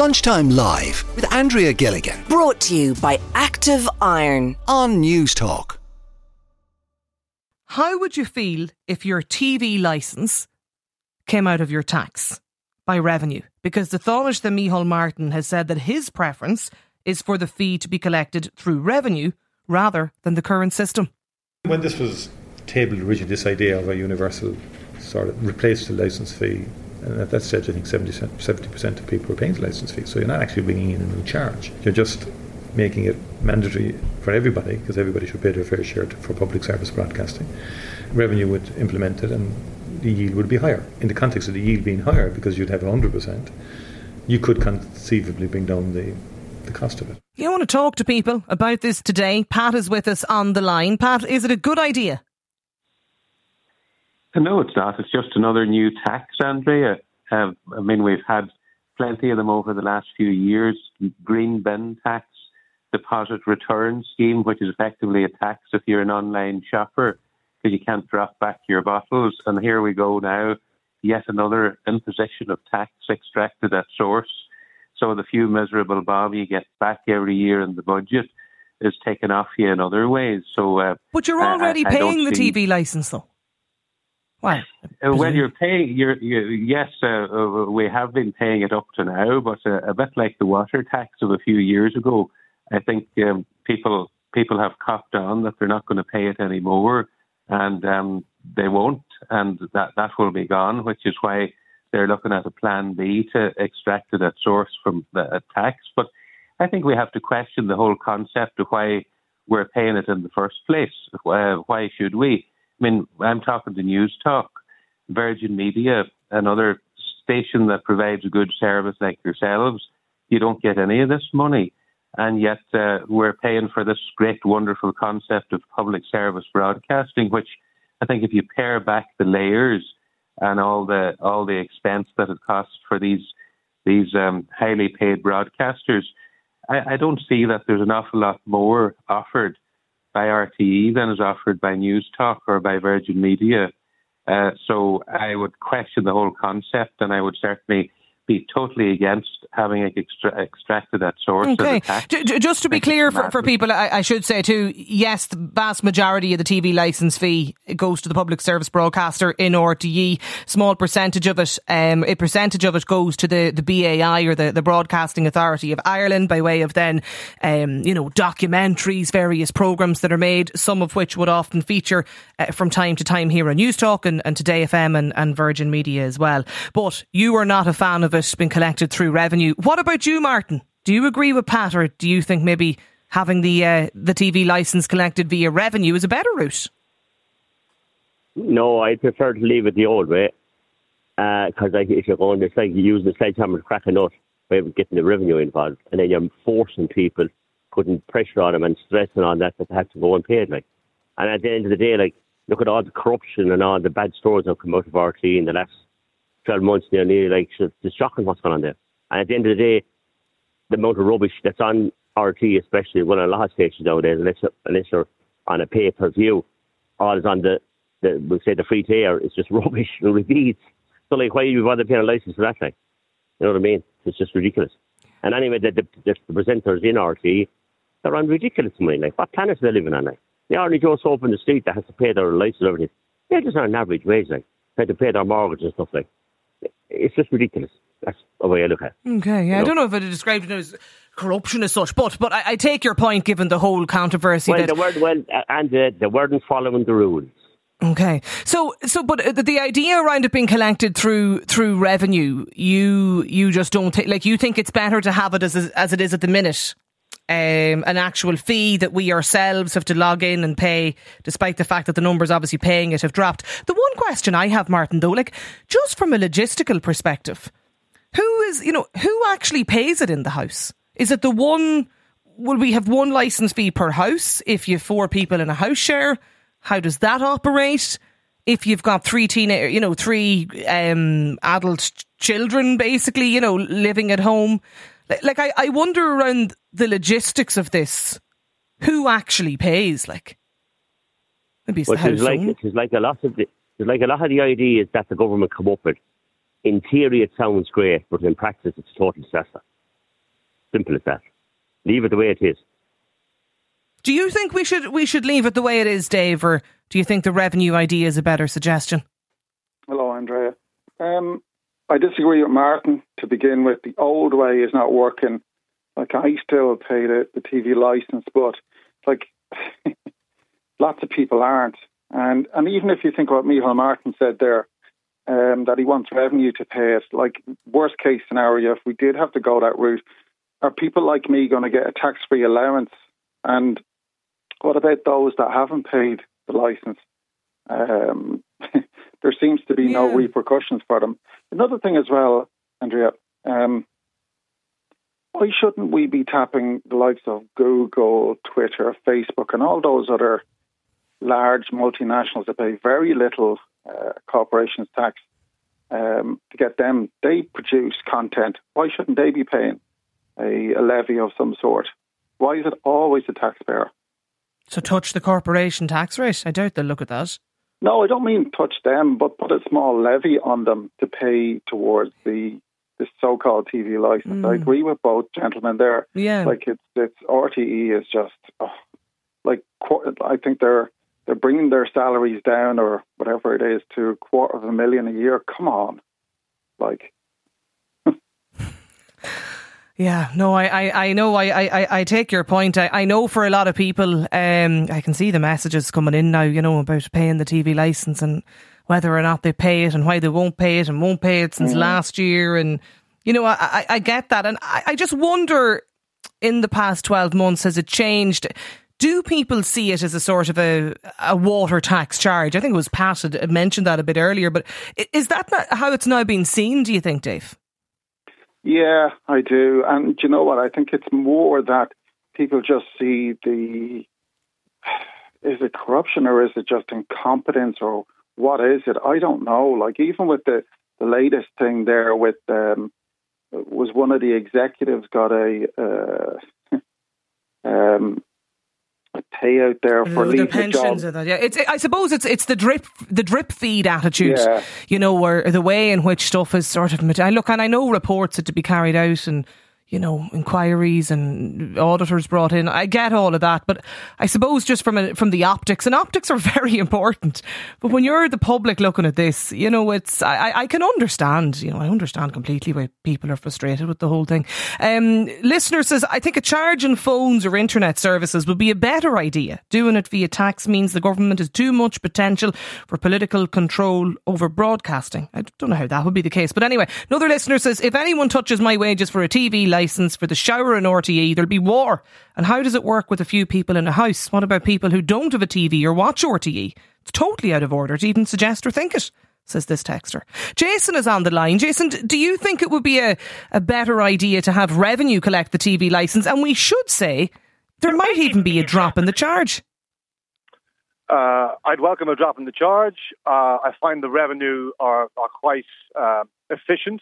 Lunchtime Live with Andrea Gilligan Brought to you by Active Iron. on News Talk. How would you feel if your TV licence came out of your tax by revenue? Because the Tánaiste Micheál Martin has said that his preference is for the fee to be collected through revenue rather than the current system. When this was tabled originally, this idea of a universal sort of replace the license fee, and at that stage, I think 70 percent of people are paying the license fee. So you're not actually bringing in a new charge. You're just making it mandatory for everybody because everybody should pay their fair share for public service broadcasting. Revenue would implement it, and the yield would be higher. In the context of the yield being higher, because you'd have 100 percent, you could conceivably bring down the the cost of it. You want to talk to people about this today? Pat is with us on the line. Pat, is it a good idea? No, it's not. It's just another new tax, Andrea. Uh, I mean, we've had plenty of them over the last few years. Green bin tax, deposit return scheme, which is effectively a tax if you're an online shopper because you can't drop back your bottles. And here we go now, yet another imposition of tax extracted at source. So the few miserable bob you get back every year in the budget is taken off you in other ways. So, uh, But you're already I- I paying the see- TV licence, though. Well, Uh, well, you're paying. You're, you yes, uh, uh, we have been paying it up to now, but uh, a bit like the water tax of a few years ago, I think um, people people have copped on that they're not going to pay it anymore, and um, they won't, and that that will be gone. Which is why they're looking at a plan B to extract it at source from the tax. But I think we have to question the whole concept of why we're paying it in the first place. Uh, why should we? I mean, I'm talking to News Talk, Virgin Media, another station that provides a good service like yourselves. You don't get any of this money. And yet uh, we're paying for this great, wonderful concept of public service broadcasting, which I think if you pare back the layers and all the all the expense that it costs for these these um, highly paid broadcasters, I, I don't see that there's an awful lot more offered by RTE than is offered by News Talk or by Virgin Media. Uh, so I would question the whole concept, and I would certainly be totally against having it extra- extracted at source. Okay. tax. J- j- just to be clear for, for people, I, I should say too, yes, the vast majority of the TV licence fee goes to the public service broadcaster in RTE. Small percentage of it, um, a percentage of it goes to the, the BAI or the, the Broadcasting Authority of Ireland by way of then, um, you know, documentaries, various programmes that are made, some of which would often feature uh, from time to time here on News Talk and, and Today FM and, and Virgin Media as well. But you are not a fan of it being collected through revenue. What about you, Martin? Do you agree with Pat, or do you think maybe having the uh, the TV license collected via revenue is a better route? No, I prefer to leave it the old way. Because like, if you're going, it's like using the sledgehammer to crack a nut by getting the revenue involved. And then you're forcing people, putting pressure on them and stressing on that that they have to go it. Like. And at the end of the day, like, look at all the corruption and all the bad stories that have come out of RT in the last 12 months nearly. Like, so it's shocking what's going on there. And at the end of the day, the amount of rubbish that's on RT, especially one of a lot of stations nowadays, unless, unless you're on a pay per view, all is on the, the we'll say the free air, it's just rubbish and repeats. So, like, why you bother paying a license for that? Like, you know what I mean? It's just ridiculous. And anyway, the, the, the, the presenters in RT, they're on ridiculous money. Like, what planet are they living on? Like, the ordinary Joe Soap in the street that has to pay their license and everything, they're just on an average wage, like, they have to pay their mortgage and stuff, like. It's just ridiculous. That's the way I look at it. Okay, yeah, I No. don't know if it described it as corruption as such, but but I, I take your point given the whole controversy. Well, the word, well, uh, and uh, the weren't following the rules. Okay, so so, but uh, the, the idea around it being collected through through revenue, you you just don't think like you think it's better to have it as as it is at the minute, um, an actual fee that we ourselves have to log in and pay, despite the fact that the numbers obviously paying it have dropped. The one question I have, Martin, though, like just from a logistical perspective, who is you know who actually pays it in the house? Is it the one? Will we have one license fee per house if you have four people in a house share? How does that operate? If you've got three teenage, you know, three um, adult children, basically, you know, living at home, like, like I, I wonder around the logistics of this. Who actually pays? Like, maybe it's But the house it's like it's like a lot of the it's like a lot of the ideas that the government come up with. In theory, it sounds great, but in practice, it's a total disaster. Simple as that. Leave it the way it is. Do you think we should we should leave it the way it is, Dave, or do you think the revenue idea is a better suggestion? Hello, Andrea. Um, I disagree with Martin to begin with. The old way is not working. Like I still pay the, the TV license, but like lots of people aren't. And and even if you think what Micheál Martin said there, um, that he wants revenue to pay it, like worst case scenario, if we did have to go that route, are people like me going to get a tax free allowance? And what about those that haven't paid the license? Um, there seems to be yeah. no repercussions for them. Another thing as well, Andrea, um, why shouldn't we be tapping the likes of Google, Twitter, Facebook, and all those other large multinationals that pay very little uh, corporations tax um, to get them? They produce content. Why shouldn't they be paying a, a levy of some sort? Why is it always the taxpayer? So touch the corporation tax rate? I doubt they'll look at that. No, I don't mean touch them, but put a small levy on them to pay towards the the so-called TV license. Mm. I agree with both gentlemen there. Yeah, like it's it's RTE is just oh, like I think they're they're bringing their salaries down or whatever it is to a quarter of a million a year. Come on, like Yeah, no, I, I, I know, I, I, I take your point. I, I know for a lot of people, um, I can see the messages coming in now, you know, about paying the TV license and whether or not they pay it and why they won't pay it and won't pay it since mm-hmm. last year. And, you know, I, I, I get that. And I, I just wonder in the past 12 months, has it changed? Do people see it as a sort of a, a water tax charge? I think it was Pat had mentioned that a bit earlier, but is that how it's now being seen, do you think, Dave? Yeah, I do. And you know what? I think it's more that people just see the is it corruption or is it just incompetence or what is it? I don't know. Like even with the the latest thing there with um, was one of the executives got a uh, um, a payout there for mm, leaving pensions the job. yeah, it's. I suppose it's it's the drip the drip feed attitude. Yeah. You know, or the way in which stuff is sort of. I look, and I know reports are to be carried out, and you know, inquiries and auditors brought in. I get all of that, but I suppose just from a, from the optics, and optics are very important. But when you're the public looking at this, you know, it's I, I can understand. You know, I understand completely why people are frustrated with the whole thing. Um, listener says, I think a charge on phones or internet services would be a better idea. Doing it via tax means the government has too much potential for political control over broadcasting. I don't know how that would be the case, but anyway, another listener says, if anyone touches my wages for a TV licence for the shower in RTE, there'll be war. And how does it work with a few people in a house? What about people who don't have a TV or watch RTE? It's totally out of order to even suggest or think it says this texter. Jason is on the line. Jason, do you think it would be a, a better idea to have revenue collect the TV licence? And we should say there might even be a drop in the charge. Uh, I'd welcome a drop in the charge. Uh, I find the revenue are, are quite uh, efficient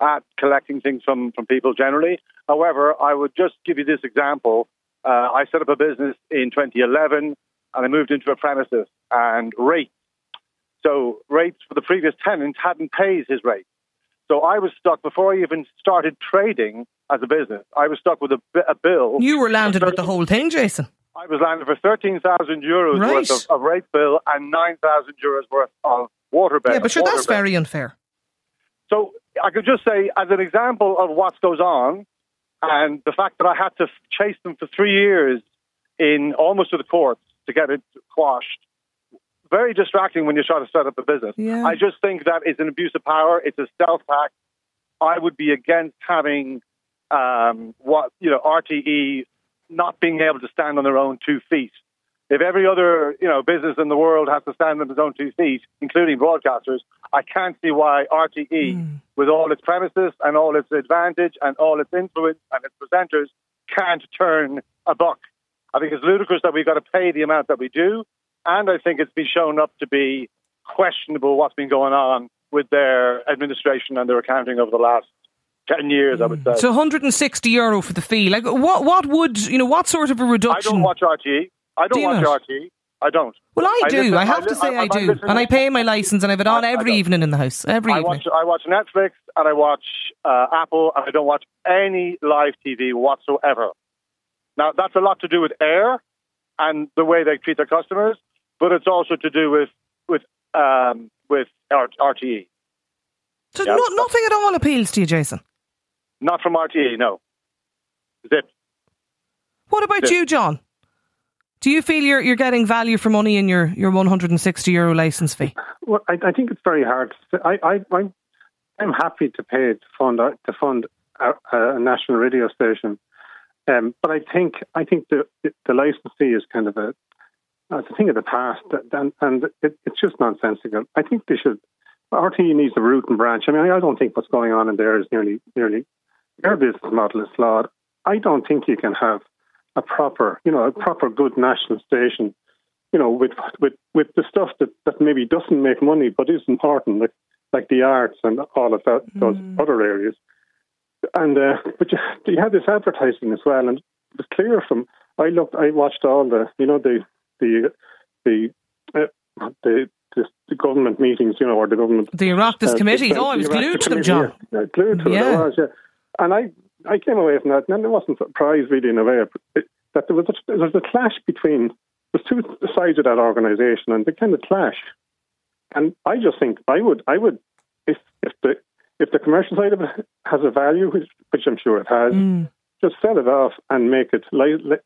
at collecting things from, from people generally. However, I would just give you this example. Uh, I set up a business in 2011 and I moved into a premises and rates. So rates for the previous tenant hadn't paid his rate. So I was stuck before I even started trading as a business. I was stuck with a, a bill. You were landed with the whole thing, Jason. I was landed for 13,000 euros right. worth of, of, rate bill and 9,000 euros worth of water bill. Yeah, but sure, that's bill. very unfair. So I could just say, as an example of what goes on, and the fact that I had to chase them for three years in almost to the courts to get it quashed, very distracting when you're trying to set up a business. Yeah. I just think that is an abuse of power. It's a stealth tax. I would be against having um, what you know RTE not being able to stand on their own two feet if every other you know business in the world has to stand on its own two feet, including broadcasters, I can't see why RTE, mm. with all its premises and all its advantage and all its influence and its presenters, can't turn a buck. I think it's ludicrous that we've got to pay the amount that we do, and I think it's been shown up to be questionable what's been going on with their administration and their accounting over the last 10 years, I would say. So 160 euro for the fee. Like, what, what would, you know, what sort of a reduction? I don't watch RTE. I don't Do watch not? RT. I don't. Well, I, I do. listen- I have I to say I- I, do, and I pay my license, and I have it on every evening in the house. Every I evening. watch I watch Netflix and I watch uh, Apple and I don't watch any live TV whatsoever. Now that's a lot to do with Eir and the way they treat their customers, but it's also to do with with um, with R- RTE. so yeah. no, nothing at all appeals to you, Jason. Not from RTE, no. Zip. What about Yeah. you, John? Do you feel you're you're getting value for money in your, your 160 euro license fee? Well, I, I think it's very hard. I, I, I'm, I'm happy to pay to fund a- to fund a, a national radio station, um, but I think I think the the license fee is kind of a it's a thing of the past, and, and it, it's just nonsensical. I think they should. RTE needs a root and branch. I mean, I don't think what's going on in there is nearly nearly their business model is flawed. I don't think you can have a proper, you know, a proper good national station you know, with with with the stuff that, that maybe doesn't make money but is important, like like the arts and all of that those other areas. And uh, but you, you had this advertising as well, and it was clear from I looked, I watched all the, you know, the the the uh, the, the the government meetings, you know, or the government The Oireachtas uh, committees. the- Oh, I was glued to them, John. Yeah, glued to it, Yeah. I was, yeah. And I, I came away from that, and I wasn't surprised really in a way that there was a, there was a clash between there's two sides of that organisation, and they kind of clash. And I just think I would, I would, if if the if the commercial side of it has a value, which, which I'm sure it has, Mm. just sell it off and make it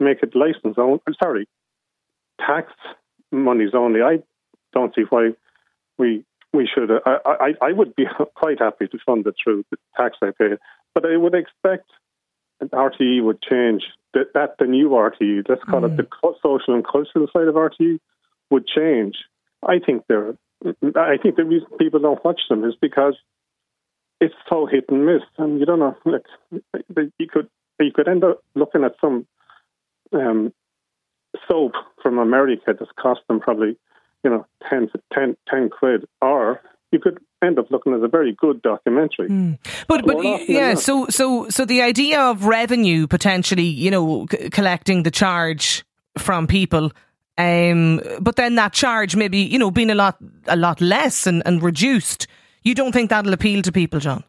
make it license only. Sorry, tax monies only. I don't see why we we should. I, I I would be quite happy to fund it through the tax I pay, but I would expect an RTE would change. That that the new RTE, let's call it the co- social and cultural side of RTE, would change. I think there. I think the reason people don't watch them is because it's so hit and miss, and you don't know. Like you could you could end up looking at some um, soap from America that's cost them probably you know 10, 10, 10 quid, or you could end up looking as a very good documentary. Hmm. But but yeah, so so so the idea of revenue potentially, you know, c- collecting the charge from people, um, but then that charge maybe you know being a lot a lot less and, and reduced. You don't think that'll appeal to people, John?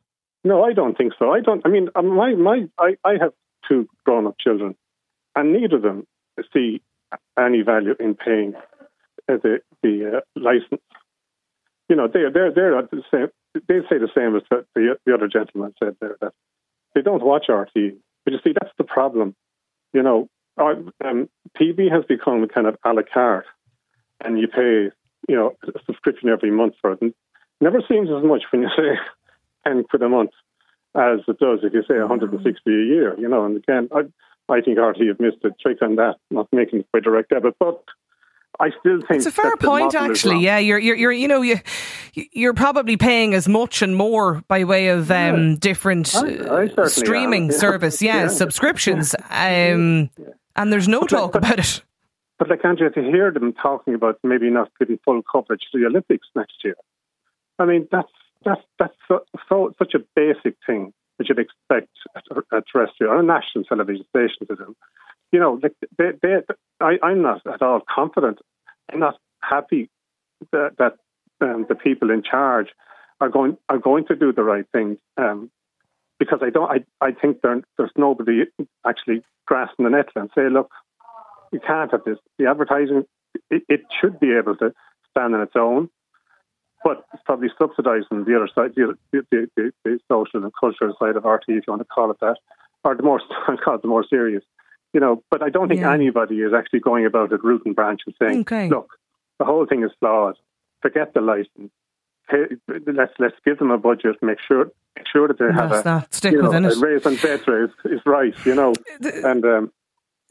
No, I don't think so. I don't. I mean, um, my my I, I have two grown up children, and neither of them see any value in paying uh, the the uh, license. You know, they they're they're the same. They say the same as the, the the other gentleman said there that they don't watch RTE. But you see, that's the problem. You know, our, um, TV has become kind of a la carte, and you pay you know a subscription every month for it. And it never seems as much when you say ten quid a month as it does if you say 160 a year. You know, and again, I I think RTE have missed a trick on that, not making it by direct debit, but. I still think It's a fair point, actually. Yeah, you're, you're, you're, you know, you, you're probably paying as much and more by way of um, different I- I uh, streaming am, yeah. service, yeah, Yeah. subscriptions, um, and there's no But talk about it. But like Andrea, to hear them talking about maybe not giving full coverage to the Olympics next year, I mean that's that's that's so, so such a basic thing that you'd expect a terrestrial or a national television station to do. You know, like they, they, I, I'm not at all confident. I'm not happy that, that um, the people in charge are going are going to do the right thing. Um, because I don't, I, I think there, there's nobody actually grasping the net and say, look, you can't have this. The advertising, it, it should be able to stand on its own, but it's probably subsidising the other side, the, the, the, the, social and cultural side of RT, if you want to call it that, or the more, call it the more serious. You know, but I don't think Yeah. anybody is actually going about it root and branch and saying, Okay. look, the whole thing is flawed. Forget the license. Pay, let's let's give them a budget. Make sure make sure that they have That's a that. Stick you know, within a it. raise and better is, is right. You know, and um,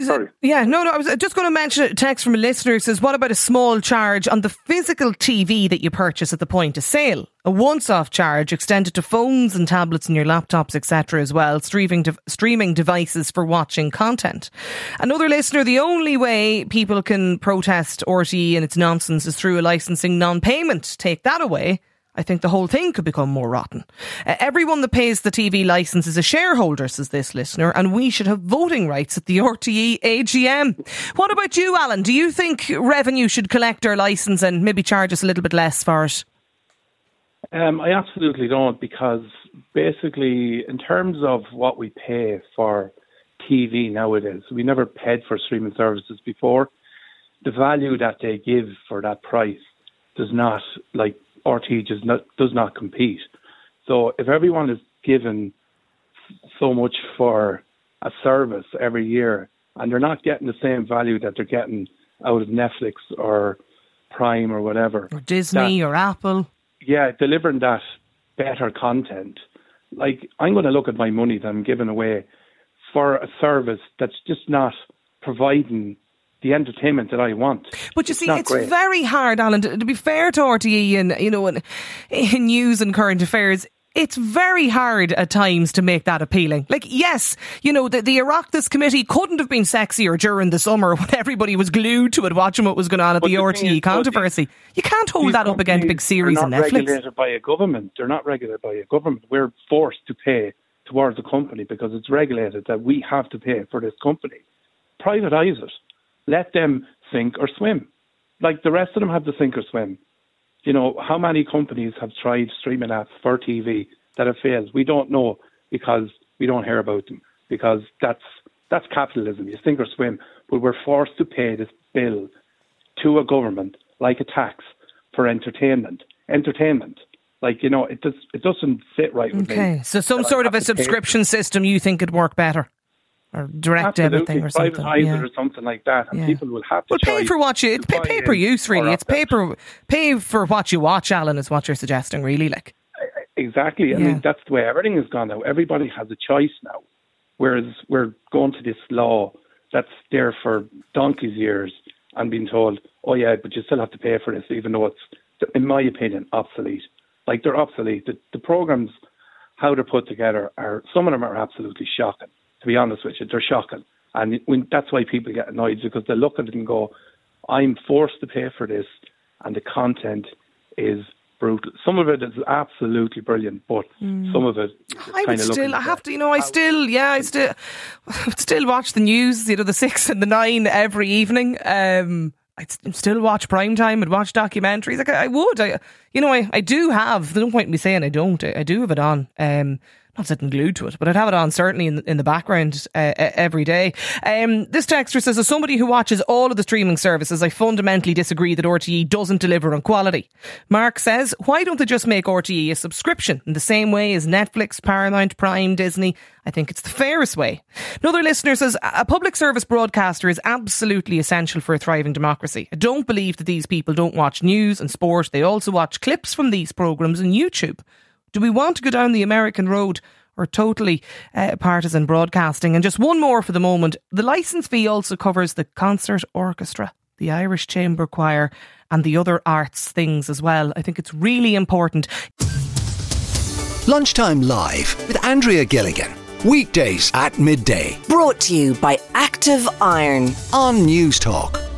sorry. yeah, no, no. I was just going to mention a text from a listener who says, "What about a small charge on the physical TV that you purchase at the point of sale? A once-off charge extended to phones and tablets and your laptops, etc. As well, streaming de- streaming devices for watching content." Another listener: The only way people can protest RTE and its nonsense is through a licensing non-payment. Take that away. I think the whole thing could become more rotten. Uh, everyone that pays the TV licence is a shareholder, says this listener, and we should have voting rights at the RTE AGM. What about you, Alan? Do you think revenue should collect our licence and maybe charge us a little bit less for it? Um, I absolutely don't because basically, in terms of what we pay for TV nowadays, we never paid for streaming services before. The value that they give for that price does not, like RT, does not does not compete. So if everyone is given so much for a service every year, and they're not getting the same value that they're getting out of Netflix or Prime or whatever, or Disney that, or Apple, yeah, delivering that better content. Like I'm going to look at my money that I'm giving away for a service that's just not providing the entertainment that I want. But you it's see, it's great. very hard, Alan, to, to, be fair to RTE and you know, in, in news and current affairs it's very hard at times to make that appealing. Like, yes, you know, the, the Oireachtas committee couldn't have been sexier during the summer when everybody was glued to it watching what was going on at but the, the RTE controversy. You can't hold that up against big series on Netflix. They're not regulated by a government. They're not regulated by a government. We're forced to pay towards the company because it's regulated that we have to pay for this company. Privatise it. Let them sink or swim. Like the rest of them have to sink or swim. You know, how many companies have tried streaming apps for TV that have failed? We don't know because we don't hear about them because that's that's capitalism. You sink or swim. But we're forced to pay this bill to a government like a tax for entertainment. Entertainment. Like, you know, it does it doesn't fit right with okay. me. Okay. So some sort of a subscription system you think would work better? Or direct Absolutely. everything or something. Yeah. or something like that. And Yeah. people will have to Well, pay for what you. It's pay, per use, really. It's pay per pay for what you watch. Alan is what you're suggesting, really. Like Exactly. I Yeah. mean, that's the way everything has gone now. Everybody has a choice now. Whereas we're going to this law that's there for donkey's years and being told, oh, yeah, but you still have to pay for this, even though it's, in my opinion, obsolete. Like, they're obsolete. The, the programs, how they're put together, are some of them are absolutely shocking, to be honest with you. They're shocking. And when, that's why people get annoyed because they look at it and go, I'm forced to pay for this, and the content is brutal. Some of it is absolutely brilliant, but some of it. I would still, I have to, you know, I still, yeah, I still, I still watch the news, you know, the six and the nine every evening. Um, I'd still watch prime time. I'd watch documentaries. Like I, I would, I, you know, I, I do have. There's no point in me saying I don't. I, I do have it on. Um, not sitting glued to it, but I'd have it on certainly in, in the background uh, every day. Um, this texter says, as somebody who watches all of the streaming services, I fundamentally disagree that RTE doesn't deliver on quality. Mark says, why don't they just make RTE a subscription in the same way as Netflix, Paramount, Prime, Disney? I think it's the fairest way. Another listener says, a public service broadcaster is absolutely essential for a thriving democracy. I don't believe that these people don't watch news and sport. They also watch clips from these programmes on YouTube. Do we want to go down the American road or totally uh, partisan broadcasting? And just one more for the moment. The licence fee also covers the concert orchestra, the Irish Chamber Choir, and the other arts things as well. I think it's really important. Lunchtime Live with Andrea Gilligan. Weekdays at midday Brought to you by Active Iron. on News Talk.